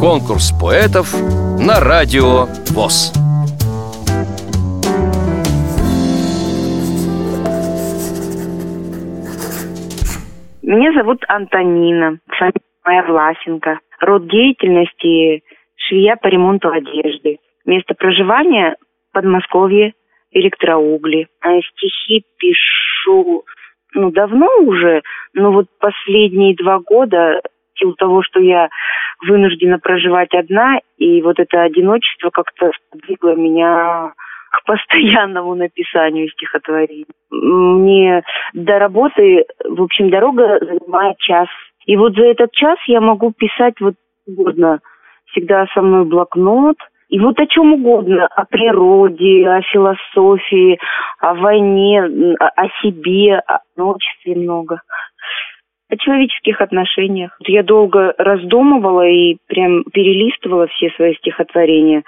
Конкурс поэтов на радио ВОЗ. Меня зовут Антонина, фамилия моя Власенко. Род деятельности – швея по ремонту одежды. Место проживания – Подмосковье, электроугли. А стихи пишу, ну, давно уже, но вот последние два года, силу того, что я вынуждена проживать одна, и вот это одиночество как-то сподвигло меня к постоянному написанию стихотворений. Мне до работы, в общем, дорога занимает час. И вот за этот час я могу писать вот угодно. Всегда со мной блокнот. И вот о чем угодно. О природе, о философии, о войне, о себе, о обществе много о человеческих отношениях. Я долго раздумывала и прям перелистывала все свои стихотворения.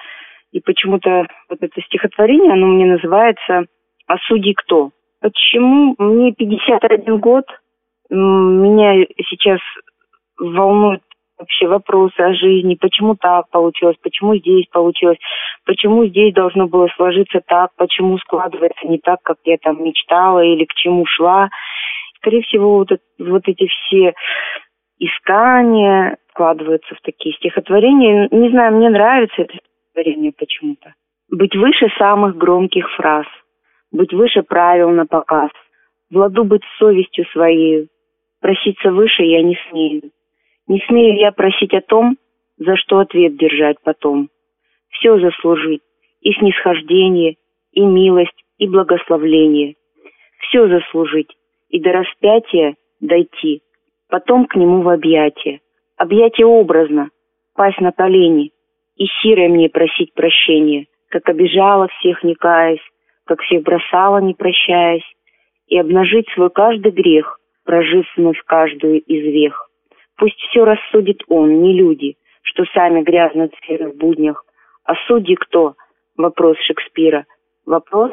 И почему-то вот это стихотворение, оно мне называется «А судьи кто?». Почему мне 51 год, меня сейчас волнуют вообще вопросы о жизни, почему так получилось, почему здесь получилось, почему здесь должно было сложиться так, почему складывается не так, как я там мечтала или к чему шла. Скорее всего, вот, вот эти все искания складываются в такие стихотворения. Не знаю, мне нравится это стихотворение почему-то. Быть выше самых громких фраз, быть выше правил на показ, в ладу быть совестью своей, проситься выше я не смею. Не смею я просить о том, за что ответ держать потом. Все заслужить, и снисхождение, и милость, и благословление. Все заслужить, и до распятия дойти, потом к нему в объятия. Объятие образно, пасть на колени, и сирой мне просить прощения, как обижала всех, не каясь, как всех бросала, не прощаясь, и обнажить свой каждый грех, прожив вновь каждую из вех. Пусть все рассудит он, не люди, что сами грязнут в серых буднях, а судьи кто? Вопрос Шекспира. Вопрос,